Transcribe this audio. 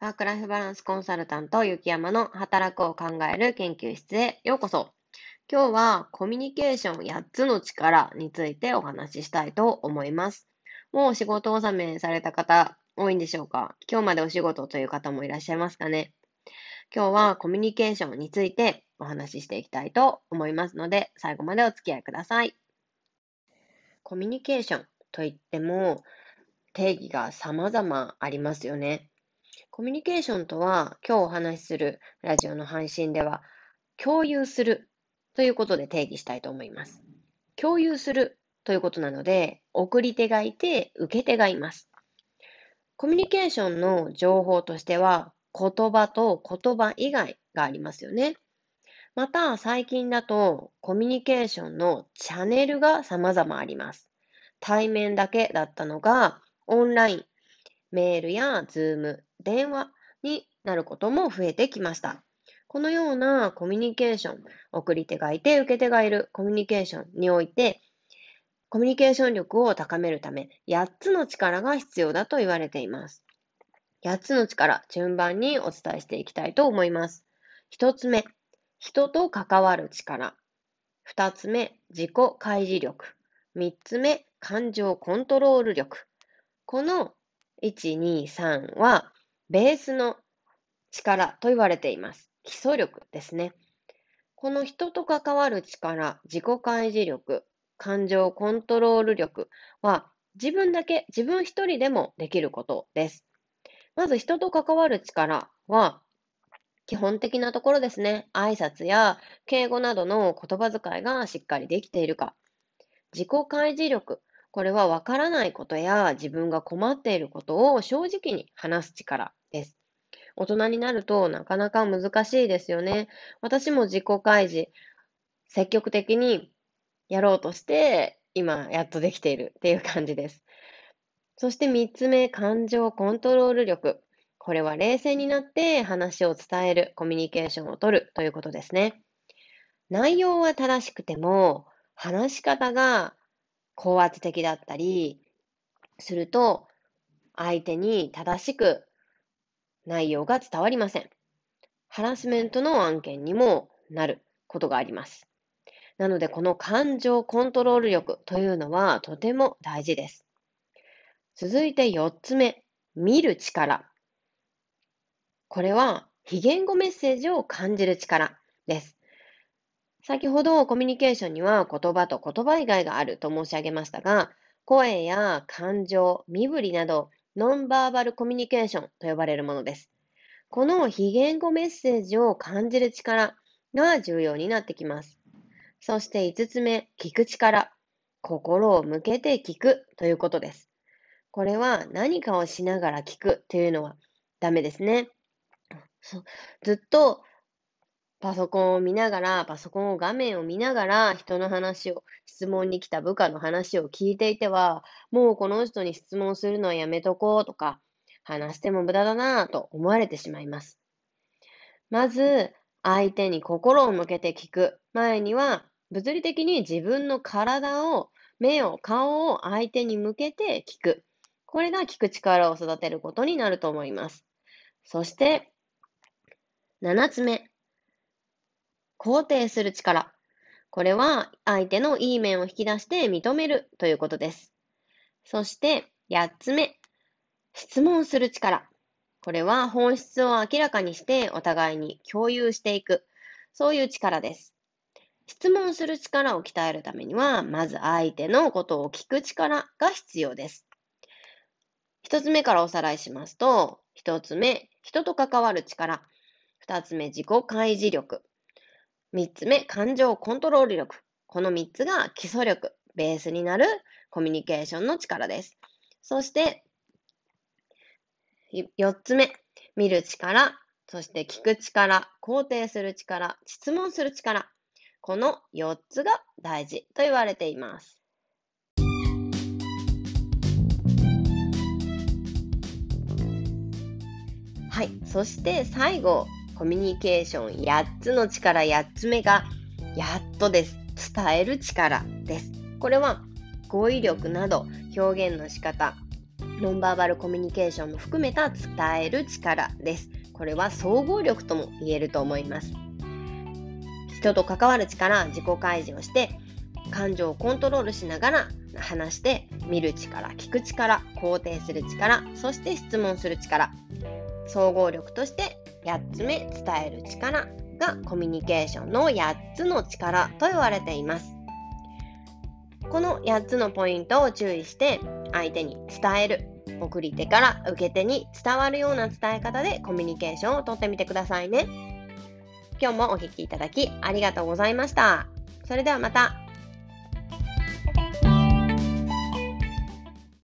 ワークライフバランスコンサルタント雪山の働くを考える研究室へようこそ。今日はコミュニケーション8つの力についてお話ししたいと思います。もう仕事納めされた方多いんでしょうか？今日までお仕事という方もいらっしゃいますかね？今日はコミュニケーションについてお話ししていきたいと思いますので、最後までお付き合いください。コミュニケーションといっても定義が様々ありますよね。コミュニケーションとは、今日お話しするラジオの配信では、共有するということで定義したいと思います。共有するということなので、送り手がいて、受け手がいます。コミュニケーションの情報としては、言葉と言葉以外がありますよね。また、最近だと、コミュニケーションのチャンネルが様々あります。対面だけだったのが、オンライン、メールやズーム、電話になることも増えてきました。このようなコミュニケーション、送り手がいて受け手がいるコミュニケーションにおいて、コミュニケーション力を高めるため、8つの力が必要だと言われています。8つの力、順番にお伝えしていきたいと思います。1つ目、人と関わる力。2つ目、自己開示力。3つ目、感情コントロール力。この1、2、3はベースの力と言われています。基礎力ですね。この人と関わる力、自己開示力、感情コントロール力は自分だけ、自分一人でもできることです。まず人と関わる力は基本的なところですね。挨拶や敬語などの言葉遣いがしっかりできているか。自己開示力。これはわからないことや自分が困っていることを正直に話す力。大人になるとなかなか難しいですよね。私も自己開示、積極的にやろうとして、今やっとできているっていう感じです。そして三つ目、感情コントロール力。これは冷静になって話を伝える、コミュニケーションを取るということですね。内容は正しくても、話し方が高圧的だったりすると、相手に正しく内容が伝わりません。ハラスメントの案件にもなることがあります。なので、この感情コントロール力というのはとても大事です。続いて4つ目、見る力。これは非言語メッセージを感じる力です。先ほどコミュニケーションには言葉と言葉以外があると申し上げましたが、声や感情、身振りなどノンバーバルコミュニケーションと呼ばれるものです。この非言語メッセージを感じる力が重要になってきます。そして5つ目、聞く力。心を向けて聞くということです。これは何かをしながら聞くというのはダメですね。ずっとパソコンを見ながら、パソコンを画面を見ながら、人の話を、質問に来た部下の話を聞いていては、もうこの人に質問するのはやめとこうとか、話しても無駄だなぁと思われてしまいます。まず、相手に心を向けて聞く前には、物理的に自分の体を、目を、顔を相手に向けて聞く。これが聞く力を育てることになると思います。そして、7つ目。肯定する力。これは相手のいい面を引き出して認めるということです。そして8つ目、質問する力。これは本質を明らかにしてお互いに共有していく、そういう力です。質問する力を鍛えるためには、まず相手のことを聞く力が必要です。一つ目からおさらいしますと、一つ目、人と関わる力。二つ目、自己開示力。三つ目、感情コントロール力。この三つが基礎力、ベースになるコミュニケーションの力です。そして、四つ目、見る力、そして聞く力、肯定する力、質問する力。この4つが大事と言われています。はい。そして最後、コミュニケーション8つの力8つ目が、やっとです。伝える力です。これは語彙力など表現の仕方ノンバーバルコミュニケーションも含めた伝える力です。これは総合力とも言えると思います。人と関わる力、自己開示をして、感情をコントロールしながら話して、見る力、聞く力、肯定する力、そして質問する力。総合力として8つ目、伝える力がコミュニケーションの8つの力と言われています。この8つのポイントを注意して相手に伝える送り手から受け手に伝わるような伝え方でコミュニケーションをとってみてくださいね。今日もお聴きいただきありがとうございました。それではまた